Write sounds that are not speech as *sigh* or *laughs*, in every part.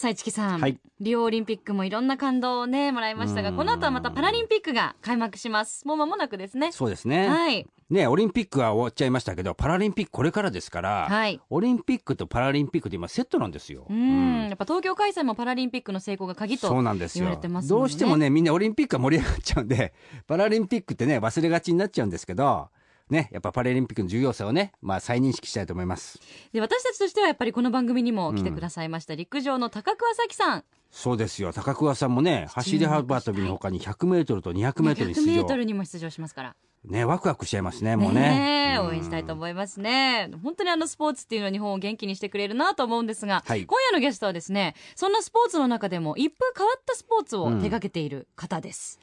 さあ市木さん、はい。リオオリンピックもいろんな感動をねもらいましたが、うん。この後はまたパラリンピックが開幕します。もう間もなくですね。そうですね、はい、ねオリンピックは終わっちゃいましたけどパラリンピックこれからですから、はい。オリンピックとパラリンピックって今セットなんですよ。うん、やっぱ東京開催もパラリンピックの成功が鍵とそうなんです言わよれてますね。どうしてもねみんなオリンピックが盛り上がっちゃうんでパラリンピックってね忘れがちになっちゃうんですけどねやっぱパラリンピックの重要さをねまあ再認識したいと思います。で私たちとしてはやっぱりこの番組にも来てくださいました、陸上の高桑早紀さん。そうですよ。高桑さんもね走り幅跳びの他に 100m と 200m に出場。100m にも出場しますから。ねワクワクしちゃいますねもうね。う応援したいと思いますね。本当にあのスポーツっていうのは日本を元気にしてくれるなと思うんですが、はい。今夜のゲストはですねそんなスポーツの中でも一風変わったスポーツを手掛けている方です、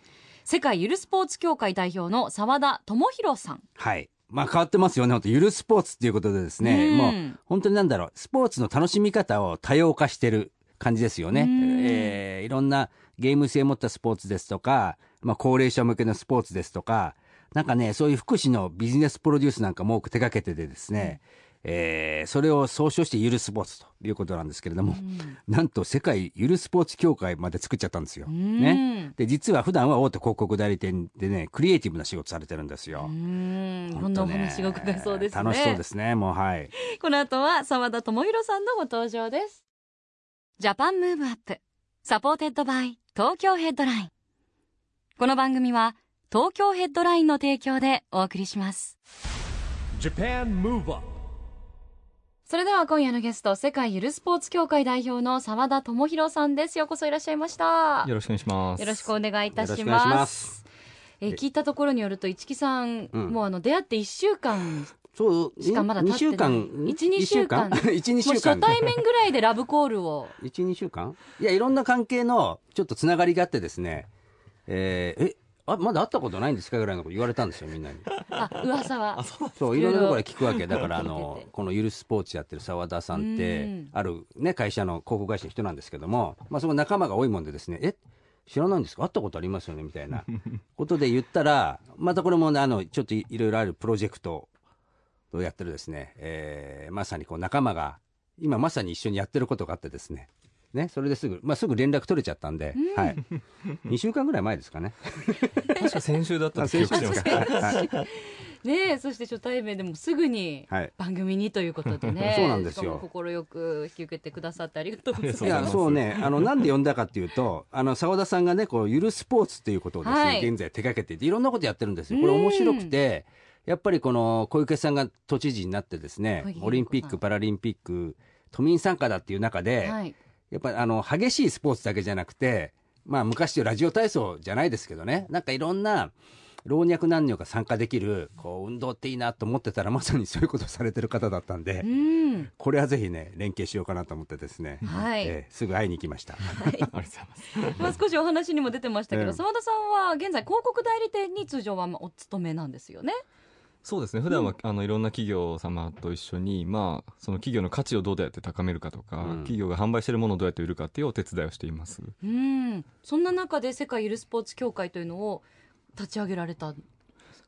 世界ゆるスポーツ協会代表の澤田智博さん。はい。まあ変わってますよね。本当ゆるスポーツっていうことでですね、うん。もう本当になんだろう。スポーツの楽しみ方を多様化してる感じですよね、うん。えーいろんなゲーム性を持ったスポーツですとか、まあ、高齢者向けのスポーツですとかなんかねそういう福祉のビジネスプロデュースなんかも多く手掛けててですね、えーそれを総称してゆるスポーツということなんですけれども、なんと世界ゆるスポーツ協会まで作っちゃったんですよ。うん。ね、で実は普段は大手広告代理店でねクリエイティブな仕事されてるんですよ。うん。いろんなお話が伺えそうですね。楽しそうですねもうはい。この後は澤田智博さんのご登場です。 Japan Move Up。supported by 東京ヘッドライン。この番組は東京ヘッドラインの提供でお送りします。Japan Move Up それでは今夜のゲスト世界ゆるスポーツ協会代表の澤田智博さんです。ようこそいらっしゃいました。よろしくお願いします。よろしくお願いいたしまます。すえー聞いたところによると市木さん、うん。もうあの出会って1週間そうしかまだ経ってない。2週間？1 2週間？12もう週間。*laughs* 初対面ぐらいでラブコールを。12週間？いやいろんな関係のちょっとつながりがあってですね。えーえあまだ会ったことないんですかぐらいのこと言われたんですよみんなに。あ噂は。そういろんなところで聞くわけ。だからあの *laughs* このゆるスポーツやってる澤田さんってうん。あるね会社の広告会社の人なんですけどもまあその仲間が多いもんでですねえ知らないんですか？会ったことありますよねみたいな *laughs* ことで言ったらまたこれもねあのちょっといいろいろあるプロジェクトをやってるですね、えーまさにこう仲間が今まさに一緒にやってることがあってですねね、それですぐ、まあ、すぐ連絡取れちゃったんで、はい、*laughs* 2週間ぐらい前ですかね。確か先週だったあと記先週憶してます。ですか。はい。ねえそして初対面でもすぐにはい。番組にということでね。*laughs* そうなんですよ。しかも快く引き受けてくださってありがとうございます。いやそうね。あのなんで呼んだかっていうとあの澤田さんがねこうゆるスポーツっていうことをですね、はい。現在手掛けていていろんなことやってるんですよ。これ面白くてやっぱりこの小池さんが都知事になってですねオリンピック・パラリンピック都民参加だっていう中で、はいやっぱりあの激しいスポーツだけじゃなくてまあ昔ラジオ体操じゃないですけどね。なんかいろんな老若男女が参加できるこう運動っていいなと思ってたらまさにそういうことをされてる方だったんで、うん。これはぜひね連携しようかなと思ってですね、はい。えーすぐ会いに行きました。*laughs* ありがとうございます。まあ少しお話にも出てましたけどええ澤田さんは現在広告代理店に通常はまあお勤めなんですよねそうですね。普段は、あのいろんな企業様と一緒に、まあその企業の価値をどうやって高めるかとか、うん企業が販売しているものをどうやって売るかっていうお手伝いをしています。うんそんな中で世界ゆるスポーツ協会というのを立ち上げられた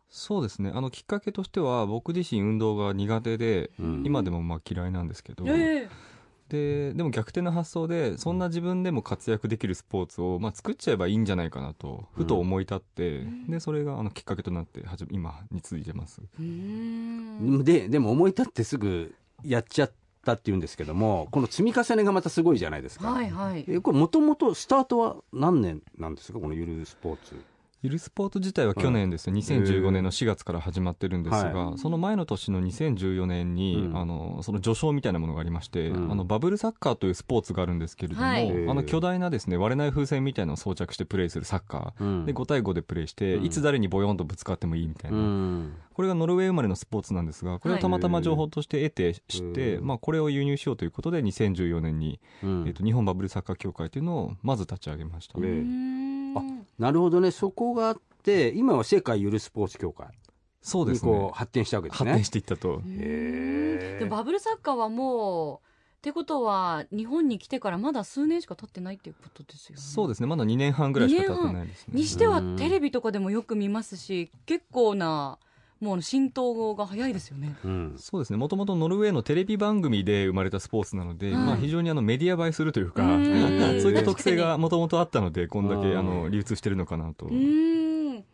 そうですね。あのきっかけとしては、僕自身運動が苦手で、うん今でもまあ嫌いなんですけど、ええででも逆転の発想でそんな自分でも活躍できるスポーツを、まあ、作っちゃえばいいんじゃないかなとふと思い立って、でそれがあのきっかけとなってはじ今に続いてます。うん。ででも思い立ってすぐやっちゃったっていうんですけどもこの積み重ねがまたすごいじゃないですか。はいはい。えこれもともとスタートは何年なんですかこのゆるスポーツ。ゆるスポーツ自体は去年ですね、2015年の4月から始まってるんですが、はその前の年の2014年に、うん。あのその序章みたいなものがありまして、うん。あのバブルサッカーというスポーツがあるんですけれども、はい。あの巨大なですね割れない風船みたいなのを装着してプレイするサッカー、うん。で5対5でプレイして、うん。いつ誰にボヨンとぶつかってもいいみたいな、うん。これがノルウェー生まれのスポーツなんですがこれをたまたま情報として得て知って、うん。まあ、これを輸入しようということで2014年に、うん。えっと日本バブルサッカー協会というのをまず立ち上げました。えあなるほどね。そこがあって今は世界ゆるスポーツ協会にそうですね。こう発展したわけですね。発展していったと。でもバブルサッカーはもうってことは日本に来てからまだ数年しか経ってないっていうことですよね。そうですね。まだ2年半ぐらいしか経ってないですね。にしてはうんテレビとかでもよく見ますし結構なもう浸透が早いですよね。うん。そうですね。もともとノルウェーのテレビ番組で生まれたスポーツなので、はいまあ、非常にあのメディア映えするというか、うん。*laughs* そういった特性がもともとあったのでこんだけうん。あの流通してるのかなと、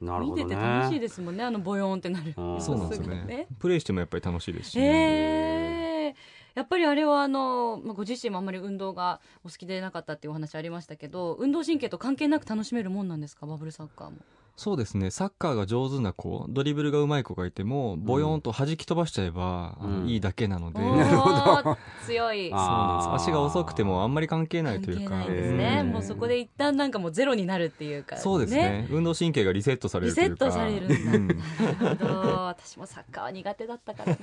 なるほどね。見てて楽しいですもんね。あのボヨーンってなる。うん。そうなんですよね。プレイしてもやっぱり楽しいですし、ね。へえやっぱりあれはあの、まあ、ご自身もあんまり運動がお好きでなかったっていうお話ありましたけど運動神経と関係なく楽しめるもんなんですか？バブルサッカーも。そうですね。サッカーが上手な子ドリブルが上手い子がいてもボヨーンと弾き飛ばしちゃえば、いいだけなので、お *laughs* なるほど。ー強い。あそうなんです。足が遅くてもあんまり関係ない関というか。係ないですね。もうそこで一旦なんかもうゼロになるっていうか。そうですね。運動神経がリセットされリセッるというか。トされるうん。んだ、なるほど。私もサッカーは苦手だったから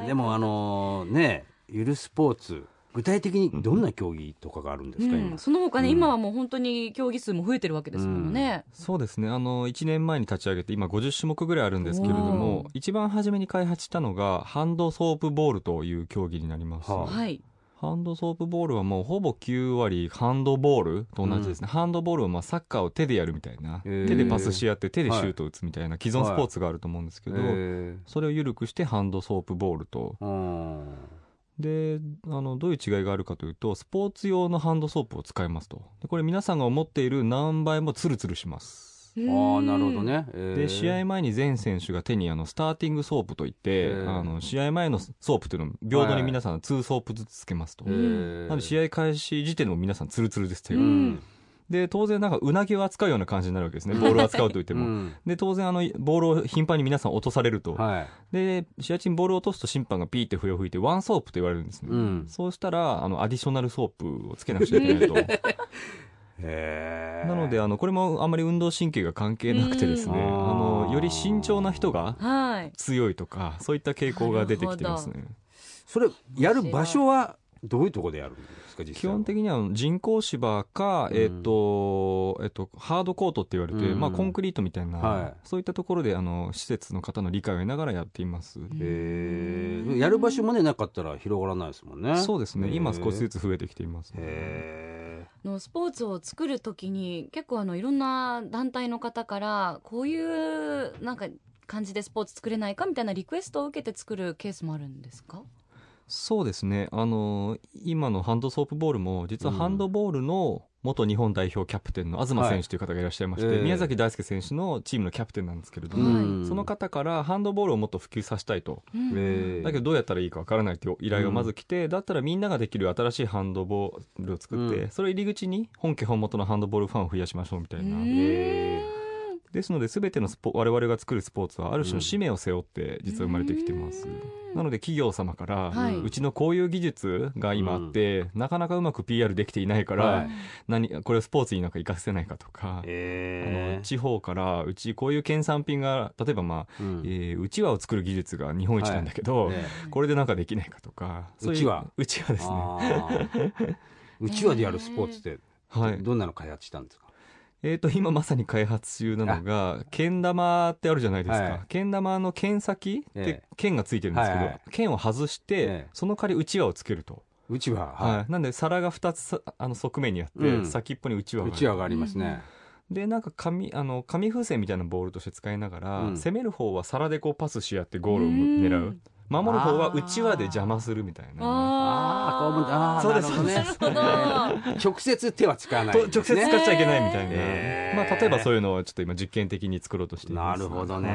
な。*laughs* でもあのねゆるスポーツ具体的にどんな競技とかがあるんですか、う今？ん、その他ね、うん。今はもう本当に競技数も増えてるわけですもんね、そうですね。あの1年前に立ち上げて今50種目ぐらいあるんですけれどおもー。一番初めに開発したのがハンドソープボールという競技になります、はあはい。ハンドソープボールはもうほぼ9割ハンドボールと同じですね、ハンドボールはまあサッカーを手でやるみたいなへー。手でパスし合って手でシュートを打つみたいな既存スポーツがあると思うんですけど、へそれを緩くしてハンドソープボールとーうんであのどういう違いがあるかというとスポーツ用のハンドソープを使いますと。でこれ皆さんが思っている何倍もツルツルします。ああなるほどね、えー。で試合前に全選手が手にあの starting soap といって、へー。あの試合前のソープというのを平等に皆さん2 soap ずつつけますと、えー。なので試合開始時点でも皆さんツルツルです手が、うんで当然なんかうなぎを扱うような感じになるわけですね。ボールを扱うといっても、*laughs* うん。で当然あのボールを頻繁に皆さん落とされると、はい。で試合中にボールを落とすと審判がピーって笛を吹いて one soap と言われるんですね、うん。そうしたらあの additional soap をつけなくちゃいけないと。*laughs* へー。なのであのこれもあんまり運動神経が関係なくてですね、うんあのより慎重な人がはい。強いとかそういった傾向が出てきてますね。それやる場所はどういうところでやるんですか実際は。基本的には人工芝か、うん。えっ、と、えっ、と、ハードコートって言われて、うん。まあコンクリートみたいな、はい。そういったところで、あの、施設の方の理解を得ながらやっています。へー。やる場所もねなかったら広がらないですもんね。そうですね。今少しずつつ増えてきています、へのスポーツを作るときに結構あのいろんな団体の方からこういうなんか感じでスポーツ作れないかみたいなリクエストを受けて作るケースもあるんですか？そうですね。あの、今のハンドソープボールも、実はハンドボールの元日本代表キャプテンの東選手という方がいらっしゃいまして、はい。ええ。宮崎大輔選手のチームのキャプテンなんですけれどーも、うん。その方からハンドボールをもっと普及させたいと。だけどどうやったらいいかわからないという依頼がまず来て、だったらみんなができる新しいハンドボールを作って、うん。それを入り口に本家本元のハンドボールファンを増やしましょうみたいな。うんへですので全てのスポ我々が作るスポーツはある種の使命を背負って実は生まれてきてます。なので企業様から、はい。うちのこういう技術が今あって、なかなかうまく PR できていないから、はい。何これをスポーツになんか活かせないかとか、あえの地方からうちこういう県産品が例えばまあ、うん。えーうちわを作る技術が日本一なんだけど、ね。これでなんかできないかとかそうちわ？うちわですね。あー。*laughs* うちわでやるスポーツってはい。どんなの開発したんですか？えー、と今まさに開発中なのがけん玉ってあるじゃないですか、はい。けん玉の剣先ってええ。剣がついてるんですけど、はいはい。剣を外して、ええ。その代わりうちわをつけると、うちわはい。はなんで皿が2つさあの側面にあって、うん。先っぽにうちわがうちわがありますね。でなんか紙あの紙風船みたいなボールとして使いながら、うん。攻める方は皿でこうパスし合ってゴールを狙う守る方はうちわで邪魔するみたいな。ああーこうもあーそうです。なるほどね。なるほど直接手は使わないね。直接使っちゃいけないみたいな、へー。まあ、例えばそういうのをちょっと今実験的に作ろうとしています。なるほどね。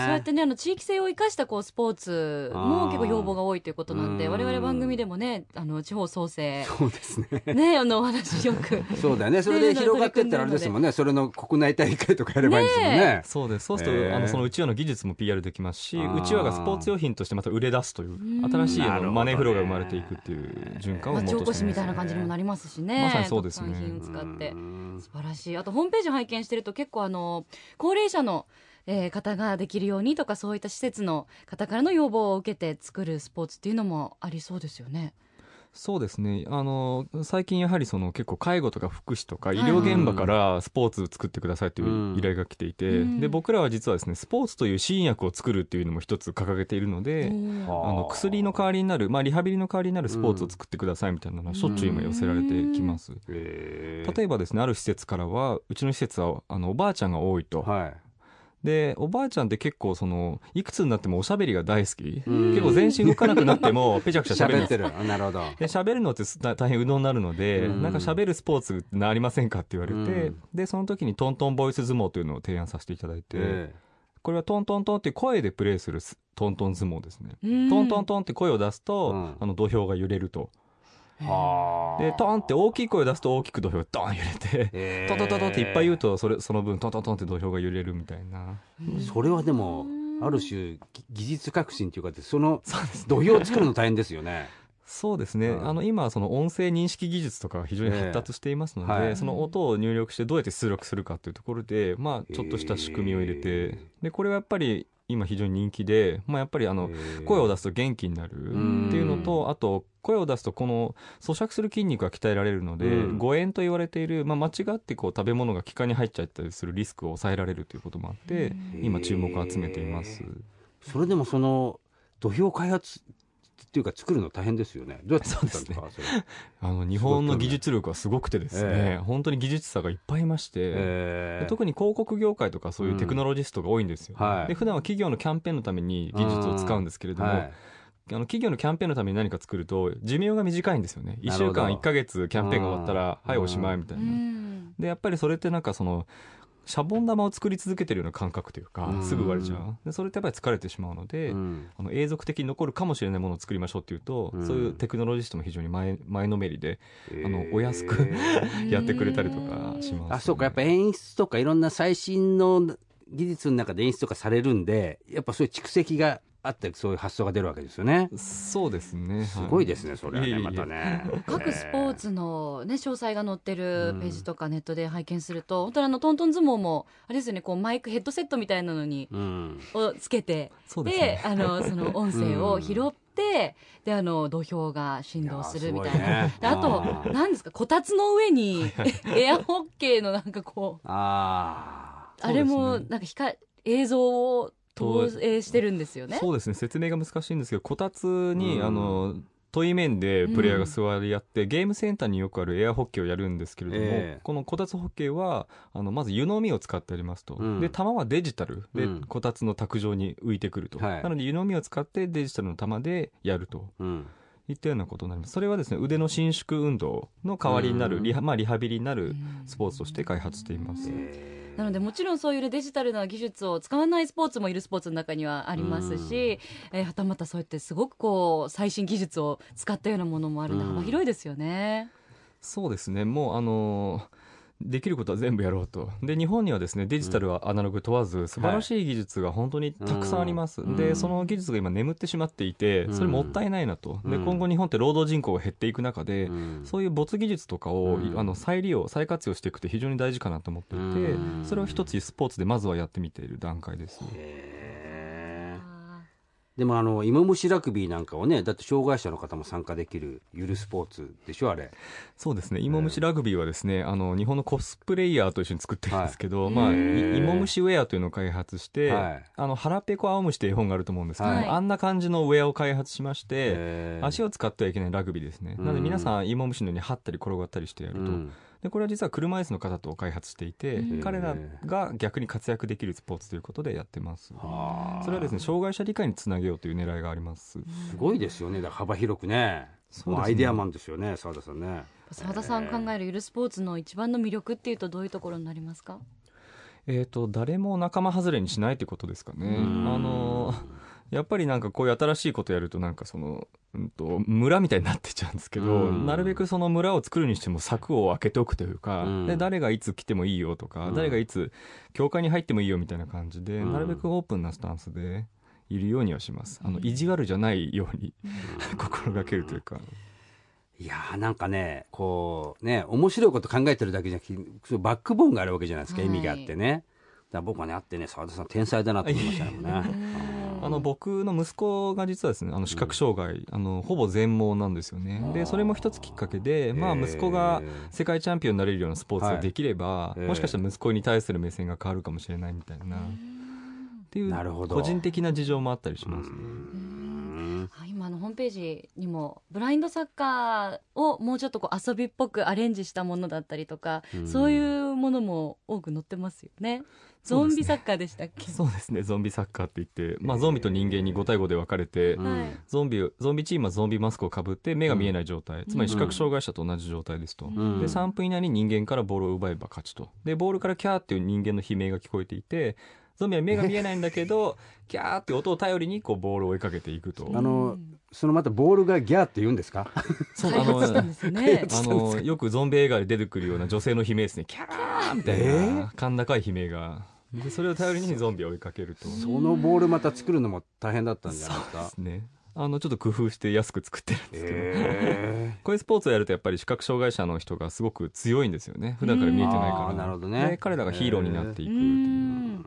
そうやってねあの地域性を生かしたこうスポーツも結構要望が多いということなんでうん。我々番組でもねあの地方創生そうですね。ねあのお話よく。そうだよね。それで広がってったらあれですもんね。それの国内大会とかやればいいんですもんね。そうです。そうすると、へーあのそのうちわの技術も PR できますしうちわがスポーツ用品としてまた売れ出すといううん。新しいあのマネーフローが生まれていくっていう循環を町おこしみたいな感感じにもなりますしね。まさにそうですね。特産品を使って。うん素晴らしい。あとホームページ拝見してると結構あの高齢者の、えー方ができるようにとかそういった施設の方からの要望を受けて作るスポーツっていうのもありそうですよね。そうですね。あの最近やはりその結構介護とか福祉とか医療現場からスポーツ作ってくださいという依頼が来ていて、うん。で僕らは実はですねスポーツという新薬を作るっていうのも一つ掲げているので、あ。の薬の代わりになる、まあ、リハビリの代わりになるスポーツを作ってくださいみたいなのはしょっちゅう今寄せられてきます、へ例えばですねある施設からはうちの施設はあのおばあちゃんが多いと、はいでおばあちゃんって結構そのいくつになってもおしゃべりが大好き、うん。結構全身動かなくなっても *laughs* ぺちゃくちゃ喋るんです喋ってるあなるほど。で喋るのってす大変うどんになるので、うん。なんか喋るスポーツってありませんかって言われて、うん。でその時にトントンボイス相撲というのを提案させていただいて、え。これはトントントンって声でプレーするストントン相撲ですね、うんトントントンって声を出すと、うんあの土俵が揺れるとでトンって大きい声を出すと大きく土俵がドン揺れてトントントントンっていっぱい言うとそれその分トントントンって土俵が揺れるみたいな。それはでもある種ぎ技術革新というかその土俵を作るの大変ですよね。そうですね、うん。あの今その音声認識技術とかが非常に発達していますので、ええはい。その音を入力してどうやって出力するかというところで、まあ、ちょっとした仕組みを入れて、へえでこれはやっぱり今非常に人気で、まあ、やっぱりあの声を出すと元気になるっていうのと、あと声を出すとこの咀嚼する筋肉が鍛えられるので、うん。誤嚥と言われている、まあ、間違ってこう食べ物が気管に入っちゃったりするリスクを抑えられるということもあって、今注目を集めています。それでもその土俵開発っていうか作るの大変ですよね。どうやって作ったんですか？それ。*laughs* あの日本の技術力はすごくてですね、ええ。本当に技術者がいっぱいいまして、えで特に広告業界とかそういうテクノロジストが多いんですよ、うん。はい。で普段は企業のキャンペーンのために技術を使うんですけれども、はい。あの企業のキャンペーンのために何か作ると寿命が短いんですよね。1週間1か月キャンペーンが終わったらうん。はいおしまいみたいな、でやっぱりそれってなんかそのシャボン玉を作り続けてるような感覚というかうん。すぐ割れちゃう。でそれってやっぱり疲れてしまうので、うん。あの永続的に残るかもしれないものを作りましょうっていうと、うん。そういうテクノロジストも非常に前前のめりであのお安くえ *laughs* やってくれたりとかします、あそうか。やっぱ演出とかいろんな最新の技術の中で演出とかされるんでやっぱそういう蓄積があってそういう発想が出るわけですよね。そうですね。すごいですねそれはねまたね。各スポーツの、ね、詳細が載ってるページとかネットで拝見すると、本当にあのトントン相撲もあれですよねこうマイクヘッドセットみたいなのにうん。をつけてでね。あのその音声を拾って、であの土俵が振動するみたいな。ね。であと何ですかこたつの上に *laughs* エアホッケーのなんかこうああれもなんか光映像を投影してるんですよね。そうですね。説明が難しいんですけどこたつに、うん。あの問い面でプレイヤーが座り合って、ゲームセンターによくあるエアホッケーをやるんですけれども、ええ。このこたつホッケーはあのまず湯飲みを使ってありますと、うん。で球はデジタル。で、うん。こたつの卓上に浮いてくると、はい。なので湯飲みを使ってデジタルの球でやると。ーうん。いったようなことになります。それはですね腕の伸縮運動の代わりになる、うん。リハまあ、リハビリになるスポーツとして開発しています、なのでもちろんそういうデジタルな技術を使わないスポーツもいるスポーツの中にはありますし、えーはたまたそうやってすごくこう最新技術を使ったようなものもあるのでうん。幅広いですよね。そうですね。もうあのーできることは全部やろうと。で日本にはですねデジタルはアナログ問わず素晴らしい技術が本当にたくさんあります、うん。でその技術が今眠ってしまっていてそれもったいないなと、でうん。今後日本って労働人口が減っていく中で、うん。そういう没技術とかを、うん。あの再利用再活用していくって非常に大事かなと思っていて、うん。それを一つスポーツでまずはやってみている段階です、へーでもあの芋虫ラグビーなんかをねだって障害者の方も参加できるゆるスポーツでしょあれ。そうですね。芋虫ラグビーはですねあの日本のコスプレイヤーと一緒に作ってるんですけど、まあ、へーい芋虫ウェアというのを開発して、はい。あの腹ペコ青虫って絵本があると思うんですけど、はい。あんな感じのウェアを開発しまして、足を使ってはいけないラグビーですね、うんなので皆さん芋虫のように張ったり転がったりしてやると、うんでこれは実は車椅子の方と開発していて、うん。彼らが逆に活躍できるスポーツということでやってます。はあ。それはですね障害者理解につなげようという狙いがあります。すごいですよね。だから幅広くね。そうですねアイデアマンですよね澤田さんね。澤田さん考えるゆるスポーツの一番の魅力っていうとどういうところになりますか？えー、と誰も仲間外れにしないということですかね。うん。あのやっぱりなんかこういう新しいことやるとなんかその、うん、と村みたいになってっちゃうんですけど、うん。なるべくその村を作るにしても柵を開けておくというか、うん。で誰がいつ来てもいいよとか、うん。誰がいつ教会に入ってもいいよみたいな感じで、うん。なるべくオープンなスタンスでいるようにはします。あのうん。意地悪じゃないように *laughs* 心がけるというか。いやーなんかねこうね面白いこと考えてるだけじゃなくてバックボーンがあるわけじゃないですか、はい。意味があってね。だから僕はねあってね澤田さん天才だなと思いましたもんね。うんあの僕の息子が実はですねあの視覚障害、あのほぼ全盲なんですよね。でそれも一つきっかけで、まあ、息子が世界チャンピオンになれるようなスポーツができれば、はいもしかしたら息子に対する目線が変わるかもしれないみたいな、っていう個人的な事情もあったりしますね。今のホームページにもブラインドサッカーをもうちょっとこう遊びっぽくアレンジしたものだったりとか、うん。そういうものも多く載ってますよねゾンビサッカーでしたっけ、そうですね。ゾンビサッカーって言って、まあ、ゾンビと人間に5対5で分かれて、うん。はいゾンビゾンビチームはゾンビマスクをかぶって目が見えない状態、つまり視覚障害者と同じ状態ですと、ん。で3分以内に人間からボールを奪えば勝ちと。でボールからキャーっていう人間の悲鳴が聞こえていてゾンビは目が見えないんだけど *laughs* キャーって音を頼りにこうボールを追いかけていくと。あのそのまたボールがギャーって言うんですか？開そうあの発したんですよね。あの *laughs* よくゾンビ映画で出てくるような女性の悲鳴ですね。キャーみたいな、えー？甲高い悲鳴がでそれを頼りにゾンビを追いかけると。そのボールまた作るのも大変だったんじゃないですか？ね。あのちょっと工夫して安く作ってるんですけど、え *laughs* こういうスポーツをやるとやっぱり視覚障害者の人がすごく強いんですよね。普段から見えてないから。なるほどね。で彼らがヒーローになっていくってういう、ん。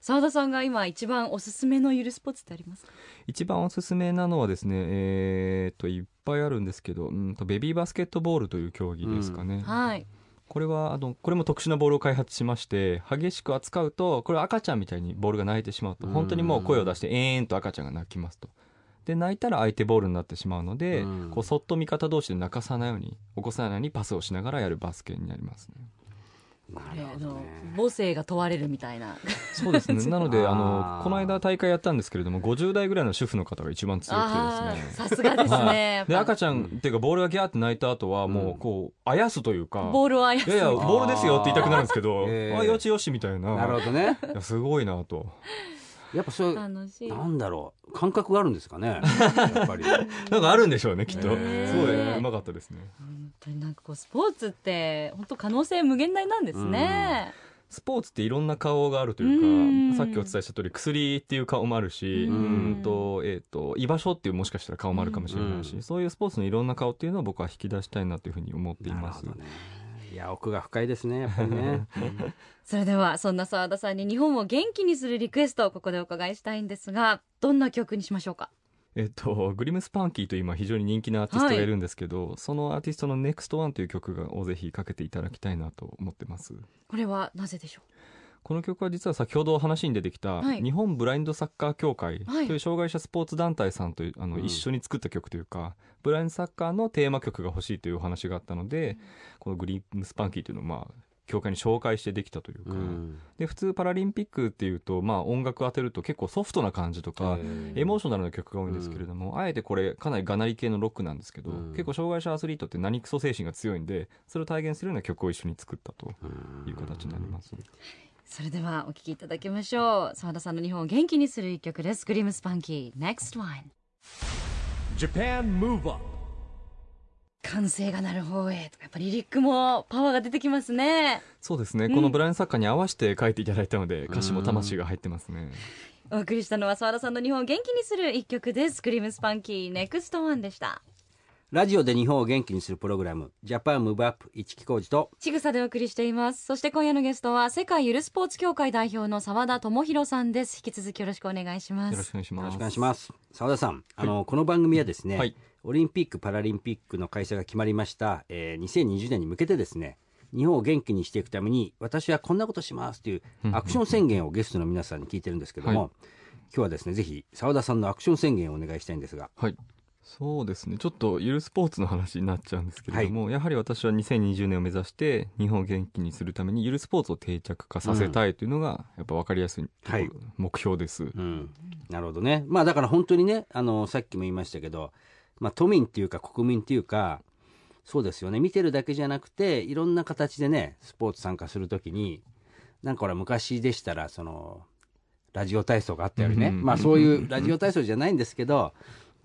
澤田さんが今一番おすすめのゆるスポーツってありますか？一番おすすめなのはですねえー、っといっぱいあるんですけどうんとベビーバスケットボールという競技ですかね、はいこれはあのこれも特殊なボールを開発しまして激しく扱うとこれ赤ちゃんみたいにボールが泣いてしまうと。うん。本当にもう声を出してえーんと赤ちゃんが泣きますと。で泣いたら相手ボールになってしまうので、うん。こうそっと味方同士で泣かさないように起こさないようにパスをしながらやるバスケになりますねこれあの母性が問われるみたいな。そうですね。*laughs* なのでああのーこの間大会やったんですけれども50代ぐらいの主婦の方が一番強くてあですね。ーさすがですね。やっぱ。で赤ちゃんっていうかボールがギャーって泣いた後はもうこうあやすというか、ボールを操るいやいやボールですよって言いたくなるんですけど、えー。あよちよしみたいな。なるほどね。いやすごいなとやっぱそうなんだろう感覚があるんですかね。*laughs* やっぱり。なんかあるんでしょうねきっと、へーすごいうまかったですね。本当になんかこうスポーツって本当可能性無限大なんですね、スポーツっていろんな顔があるといううん。かさっきお伝えした通り薬っていう顔もあるしううんんと,、えー、と居場所っていうもしかしたら顔もあるかもしれないし、うん。そういうスポーツのいろんな顔っていうのを僕は引き出したいなというふうに思っていなるますほどねいや奥が深いですねやっぱりね。*laughs* それではそんな澤田さんに日本を元気にするリクエストをここでお伺いしたいんですがどんな曲にしましょうか？えっと、グリムスパンキーという今非常に人気なアーティストがいるんですけど、そのアーティストの NEXT ONE という曲がをぜひかけていただきたいなと思ってます。これはなぜでしょこの曲は実は先ほど話に出てきたはい。日本ブラインドサッカー協会とはい。いう障害者スポーツ団体さんというあのうん。一緒に作った曲というかブラインドサッカーのテーマ曲が欲しいというお話があったのでこのグリムスパンキーというのをまあ協会に紹介してできたというか、うん。で普通パラリンピックっていうと、まあ、音楽当てると結構ソフトな感じとか、エモーショナルな曲が多いんですけれども、あえてこれかなりがなり系のロックなんですけど、うん。結構障害者アスリートって何クソ精神が強いんでそれを体現するような曲を一緒に作ったという形になります、うそれではお聴きいただきましょう。澤田さんの日本を元気にする一曲です。グリムスパンキー NEXT ONE Japan Move Up 歓声が鳴る方へ。とかやっぱりリリックもパワーが出てきますね。そうですね、うん。このブラインドサッカーに合わせて書いていただいたので歌詞も魂が入ってますね、お送りしたのは澤田さんの日本を元気にする一曲です。グリムスパンキー NEXT ONE でしたラジオで日本を元気にするプログラムジャパンムーブアップ一木工事とちぐさでお送りしています。そして今夜のゲストは世界ゆるスポーツ協会代表の澤田智博さんです。引き続きよろしくお願いしまよろしす。よろしくくお願いします。お願いします。澤田さんあの、この番組はですね、はい。オリンピック・パラリンピックの開催が決まりました、えー2020年に向けてですね日本を元気にしていくために私はこんなことしますというアクション宣言をゲストの皆さんに聞いてるんですけども、はい。今日はですねぜひ澤田さんのアクション宣言をお願いしたいんですがはいそうですね。ちょっとゆるスポーツの話になっちゃうんですけれども、やはり私は2020年を目指して日本を元気にするためにゆるスポーツを定着化させたいというのが、やっぱ分かりやすい目標です、うん、なるほどね。まあだから本当にね、あの、さっきも言いましたけど、まあ都民っていうか国民っていうか、そうですよね、見てるだけじゃなくて、いろんな形でね、スポーツ参加するときに、なんかほら昔でしたら、その、ラジオ体操があったよりね、うん。まあそういうラジオ体操じゃないんですけど、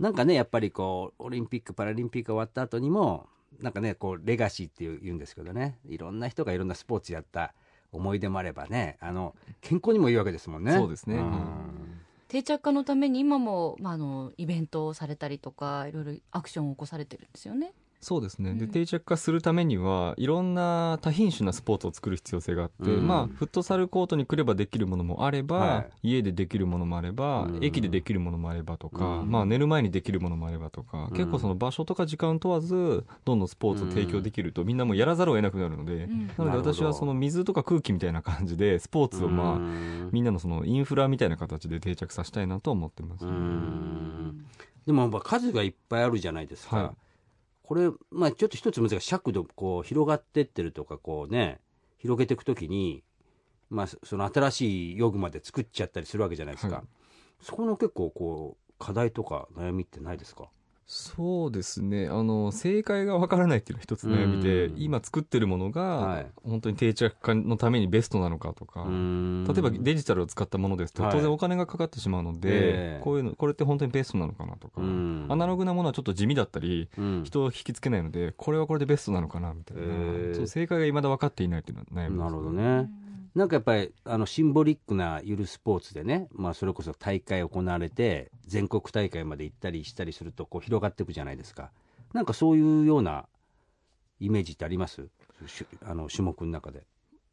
なんかね、やっぱりこう、オリンピック・パラリンピックが終わった後にも、なんかね、こう、レガシーっていう言うんですけどね、いろんな人がいろんなスポーツやった思い出もあればね、あの、健康にもいいわけですもんね。そうですね。ん。定着化のために今も、まあ、あのイベントをされたりとかいろいろアクションを起こされてるんですよねそうですね、でうん。定着化するためにはいろんな多品種なスポーツを作る必要性があって、うん。まあ、フットサルコートに来ればできるものもあれば、は家でできるものもあれば、うん。駅でできるものもあればとか、うん。まあ、寝る前にできるものもあればとか、うん。結構その場所とか時間問わずどんどんスポーツを提供できると、みんなもうやらざるを得なくなるので、うん。なので私はその水とか空気みたいな感じでスポーツをまあ、うん。みんなのそのインフラみたいな形で定着させたいなと思ってます、うん。でもまあ数がいっぱいあるじゃないですか、はいこれ、まあ、ちょっと一つ難しい。尺度こう広がってってるとかこうね広げていくときに、まあ、そその新しい用具まで作っちゃったりするわけじゃないですか、はい。そこの結構こう課題とか悩みってないですか？そうですね。あの正解がわからないっていうのが一つ悩みで、うん。今作ってるものが、はい。本当に定着化のためにベストなのかとか、例例えばデジタルを使ったものですと、はい。当然お金がかかってしまうので、ええ。こういうのこれって本当にベストなのかなとか、うん。アナログなものはちょっと地味だったりうん。人を引きつけないのでこれはこれでベストなのかなみたいな、正解が未だ分かっていないっていうのは悩みですなるほどね、なんかやっぱりあのシンボリックなゆるスポーツでね、まあ、それこそ大会行われて全国大会まで行ったりしたりするとこう広がっていくじゃないですか。なんかそういうようなイメージってあります？しあの種目の中で。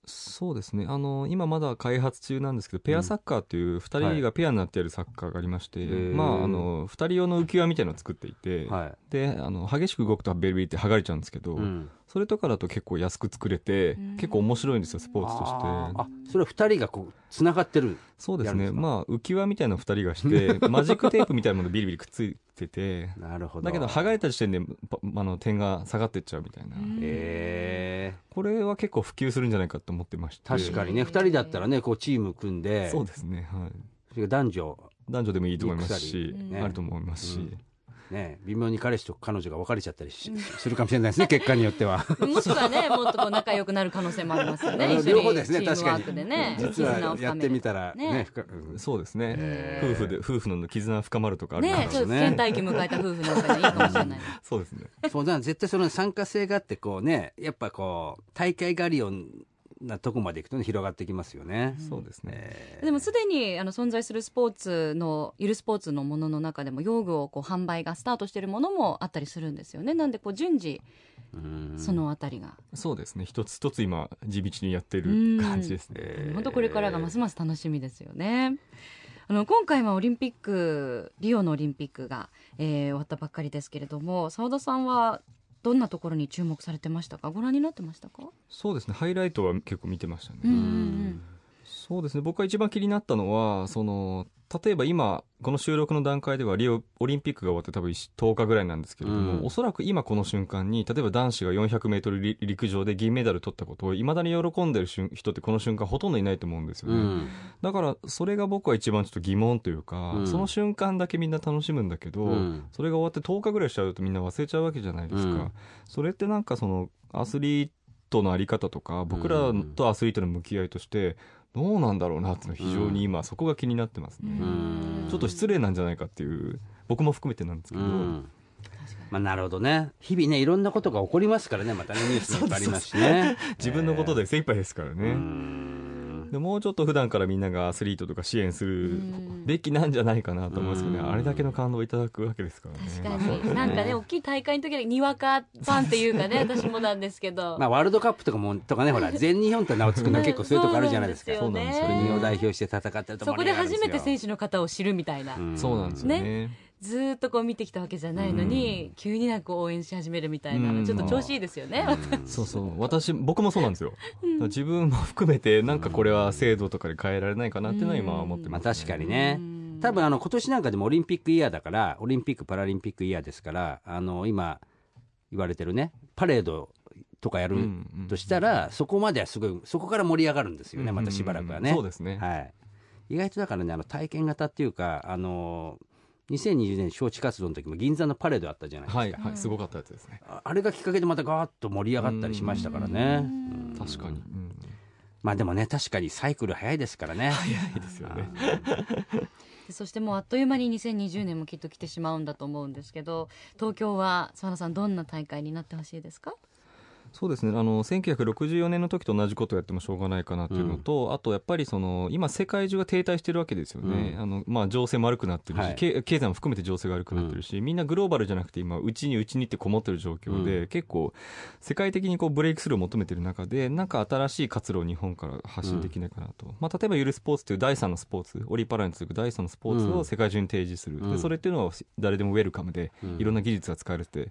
そうですね。あの今まだ開発中なんですけどペアサッカーという2人がペアになってやるサッカーがありまして、まあ、あの2人用の浮き輪みたいなのを作っていて、はであの激しく動くとベルビーって剥がれちゃうんですけど、い、うん、それとかだと結構安く作れて、うん。結構面白いんですよスポーツとして。あそれは2人がこうつながってるそうですね。まあ浮き輪みたいなの2人がして *laughs* マジックテープみたいなものビリビリくっついてて。なるほど。だけど剥がれた時点でパあの点が下がってっちゃうみた。いな、えこれは結構普及するんじゃないかと思ってまして。ー、確かにね。2人だったらねこうチーム組んでそうですね。はい。男女男女でもいいと思いますしク、ね。あると思いますし、うんね微妙に彼氏と彼女が別れちゃったりし *laughs* するかもしれないですね *laughs* 結果によっては。もしくはねもっとこう仲良くなる可能性もありますよ *laughs* あねの一緒に両方ですねチームワー確かに。クでね実絆をはやって深めるみたらね。ね深うん。そうですね、えー。夫婦で夫婦の絆深まるとかあるかねらちょっと倦怠期迎えた夫婦なんかにいいかもしれない。そうですね。そうだ絶対その参加性があってこうねやっぱこう大会があるようなとこまでいくと、ね、広がってきますよね。そうですね、えーでもすでにあの存在するスポーツのゆるスポーツのものの中でも用具をこう販売がスタートしているものもあったりするんですよね。なんでこう順次うん。そのあたりが、そうですね。一つ一つ今地道にやってうん。る感じですね、えー本当これからがますます楽しみですよね。あの今回はオリンピックリオのオリンピックが、えー終わったばっかりですけれども澤田さんはどんなところに注目されてましたか？ご覧になってましたか、そうですね。ハイライトは結構見てましたね、うんうんそうですね。僕が一番気になったのはその例えば今この収録の段階ではリオオリンピックが終わって多分10日ぐらいなんですけれども、うん。おそらく今この瞬間に例えば男子が 400m 陸上で銀メダル取ったことをいまだに喜んでる瞬人ってこの瞬間ほとんどいないと思うんですよね、うん。だからそれが僕は一番ちょっと疑問というか、うん。その瞬間だけみんな楽しむんだけど、うん。それが終わって10日ぐらいしちゃうとみんな忘れちゃうわけじゃないですか、うん。それってなんかそのアスリートのあり方とか僕らとアスリートの向き合いとしてどうなんだろうなっていうのは非常に今そこが気になってますね、うん。ちょっと失礼なんじゃないかっていう僕も含めてなんですけど、うん。まあ、なるほどね。日々ねいろんなことが起こりますからね。またねニュースもありますしね。自分のことで精一杯ですからね、うんでもうちょっと普段からみんながアスリートとか支援するうん。べきなんじゃないかなと思いますけどね、うん。あれだけの感動をいただくわけですからね。確かに。なんかね大きい大会の時はにわかファンっていうかね *laughs* 私もなんですけど、まあ、ワールドカップとかもとかねほら全日本って名をつくのは結構そういうとこあるじゃないですか。そうなんですよね。国を代表して戦ってるとそこで初めて選手手の方を知るみたいな、そうなんですよねずーっとこう見てきたわけじゃないのに、急になんか応援し始めるみたいな、うん。ちょっと調子いいですよね、そうそう。私僕もそうなんですよ、自分も含めてなんかこれは制度とかで変えられないかなっていうのは今思ってまあます、確かにね。うん。多分あの今年なんかでもオリンピックイヤーだからオリンピック・パラリンピックイヤーですからあの今言われてるねパレードとかやるうんうんとしたら、そこまではすごいそこから盛り上がるんですよね、またしばらくはね。そうですね、はい、意外とだからねあの体験型っていうかあの2020年招致活動の時も銀座のパレードあったじゃないですか、はいはいすごかったやつですね。ああれがきっかけでまたガーッと盛り上がったりしましたからね、うん。確かに、うん、まあでもね確かにサイクル早いですからね。早いですよね。で *laughs* そしてもうあっという間に2020年もきっと来てしまうんだと思うんですけど東京は澤田さんどんな大会になってほしいですか？そうですね。あの1964年の時と同じことをやってもしょうがないかなというのと、あとやっぱりその今、世界中が停滞してるわけですよね、うん。あのまあ、情勢も悪くなってるし、はい。経経済も含めて情勢が悪くなってるし、みんなグローバルじゃなくて、今、うちにうちにってこもってる状況で、う結構、世界的にこうブレイクスルーを求めてる中で、なんか新しい活路を日本から発信できないかなと、まあ、例えばゆるスポーツという第三のスポーツ、オリパラに続く第三のスポーツうんを世界中に提示する、うん。でそれっていうのは誰でもウェルカムで、うん。いろんな技術が使えるって。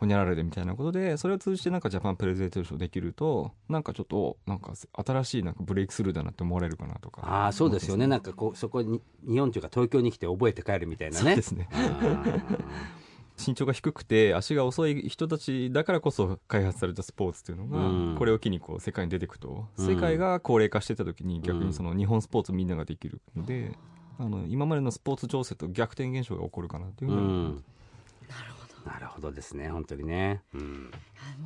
うんほにゃららでみたいなことで、それを通じてなんかジャパンプレゼンテーションできると、なんかちょっと、なんか新しいなんかブレイクスルーだなって思われるかなとか。ああそうですよね。なんかこうそこに日本というか東京に来て覚えて帰るみたいなね。*laughs* そうですね。身長が低くて足が遅い人たちだからこそ開発されたスポーツっていうのが、うん。これを機にこう世界に出ていくと、うん。世界が高齢化してた時に逆にその日本スポーツみんなができるので、あの今までのスポーツ情勢と逆転現象が起こるかなといううふうに、んなるほどですね本当にね、うん。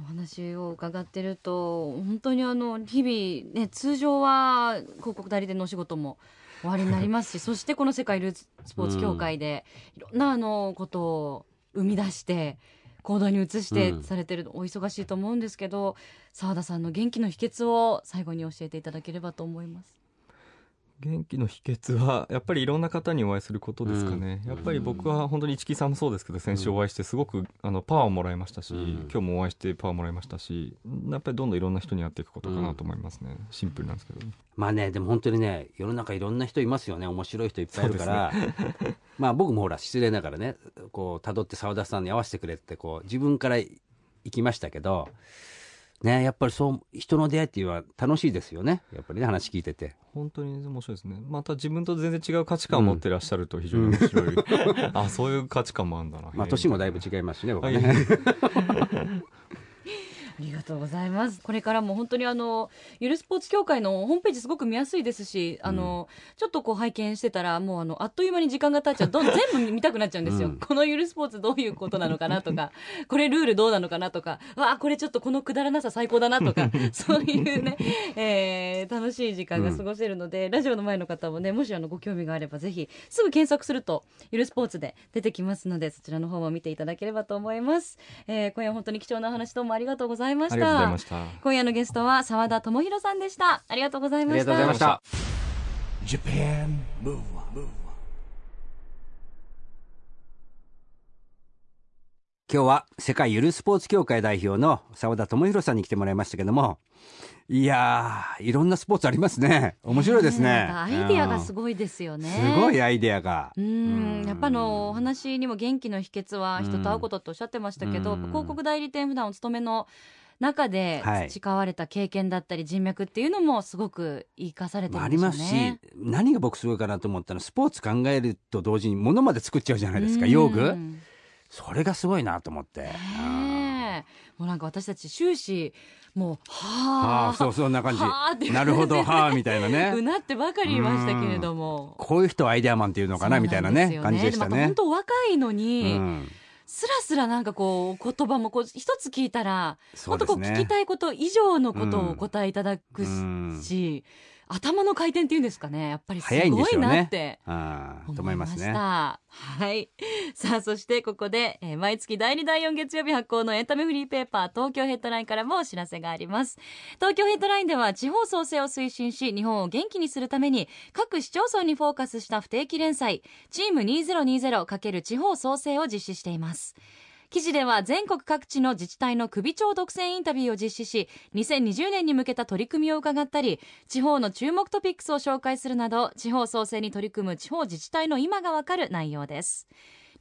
お話を伺ってると本当にあの日々、ね、通常は広告代理店のお仕事も終わりになりますし *laughs* そしてこの世界ルーツスポーツ協会でいろんなあのことを生み出して行動に移してうん。されてるお忙しいと思うんですけど澤田さんの元気の秘訣を最後に教えていただければと思います。元気の秘訣はやっぱりいろんな方にお会いすることですかね、うん。やっぱり僕は本当に市木さんもそうですけど先週お会いしてすごくあのパワーをもらいましたし、うん。今日もお会いしてパワーもらいましたしやっぱりどんどんいろんな人に会っていくことかなと思いますね、シンプルなんですけど。まあねでも本当にね世の中いろんな人いますよね。面白い人いっぱいいるから、*laughs* *laughs* まあ僕もほら失礼ながらねこう辿って澤田さんに合わせてくれってこう自分から行きましたけどねやっぱりそう人の出会いっていうのは楽しいですよね。やっぱりね話聞いてて。本当に面白いですね。また自分と全然違う価値観を持ってらっしゃると非常に面白い、*laughs* あそういう価値観もあるんだな。まあ年もだいぶ違いますしね僕はね、ありがとうございます。これからも本当にあの、ゆるスポーツ協会のホームページすごく見やすいですし、あの、ちょっとこう拝見してたら、もうあの、あっという間に時間が経っちゃう。ど *laughs* ん全部見たくなっちゃうんですよ。うんこのゆるスポーツどういうことなのかなとか、*laughs* これルールどうなのかなとか、わあ、これちょっとこのくだらなさ最高だなとか、*laughs* そういうね、えー楽しい時間が過ごせるので、ラジオの前の方もね、もしあの、ご興味があればぜひ、すぐ検索すると、ゆるスポーツで出てきますので、そちらの方も見ていただければと思います。えー今夜は本当に貴重なお話どうもありがとうございました。ありがとうございました今夜のゲストは澤田智博さんでした。ありがとうございました。ありがとうございました。Japan Move Up, 今日は世界ゆるスポーツ協会代表の澤田智博さんに来てもらいましたけどもいやーいろんなスポーツありますね面白いですね、アイディアがすいごいですよね。すごいアイディアがうんやっぱあのお話にも元気の秘訣は人と会うことっておっしゃってましたけど、うん広告代理店普段お勤めの中ではい。培われた経験だったり人脈っていうのもすごく生かされてるあんでしょうりますしね。何が僕すごいかなと思ったのはスポーツ考えると同時に物まで作っちゃうじゃないですか用具。うんそれがすごいなと思って、もうなんか私たち終始もうあはああそうそんな感じ。なるほどはあみたいなうねなってばかりいましたけれども。こういう人をアイデアマンっていうのかなみたいなね感じでしたね。も本当若いのに、うんすらすらなんかこう言葉もこう一つ聞いたら、そうですね。本当こう聞きたいこと以上のことをお答えいただくうん。し、頭の回転っていうんですかねやっぱりすごいなって。思いまし思いますねた。はい。*laughs* さあ、そしてここで、えー毎月第2第4月曜日発行のエンタメフリーペーパー東京ヘッドラインからもお知らせがあります。東京ヘッドラインでは地方創生を推進し、日本を元気にするために、各市町村にフォーカスした不定期連載、チーム 2020× 地方創生を実施しています。記事では全国各地の自治体の首長独占インタビューを実施し、2020年に向けた取り組みを伺ったり、地方の注目トピックスを紹介するなど、地方創生に取り組む地方自治体の今がわかる内容です。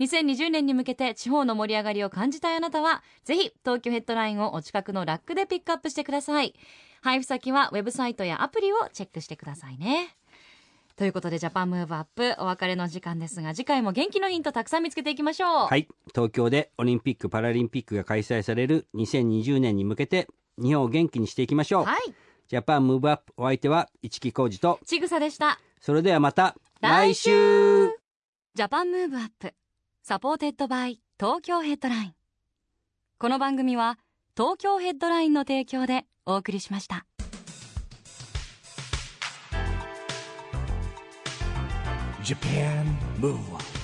2020年に向けて地方の盛り上がりを感じたいあなたは、ぜひ東京ヘッドラインをお近くのラックでピックアップしてください。配布先はウェブサイトやアプリをチェックしてくださいね。ということで、ジャパンムーブアップ、お別れの時間ですが、次回も元気のヒントたくさん見つけていきましょう。はい東京でオリンピック・パラリンピックが開催される2020年に向けて日本を元気にしていきましょう、はい。 Japan Move Up お相手は市木浩二とちぐさでした。それではまた来来週 Japan Move Up supported by 東京ヘッドラインこの番組は東京ヘッドラインの提供でお送りしました Japan Move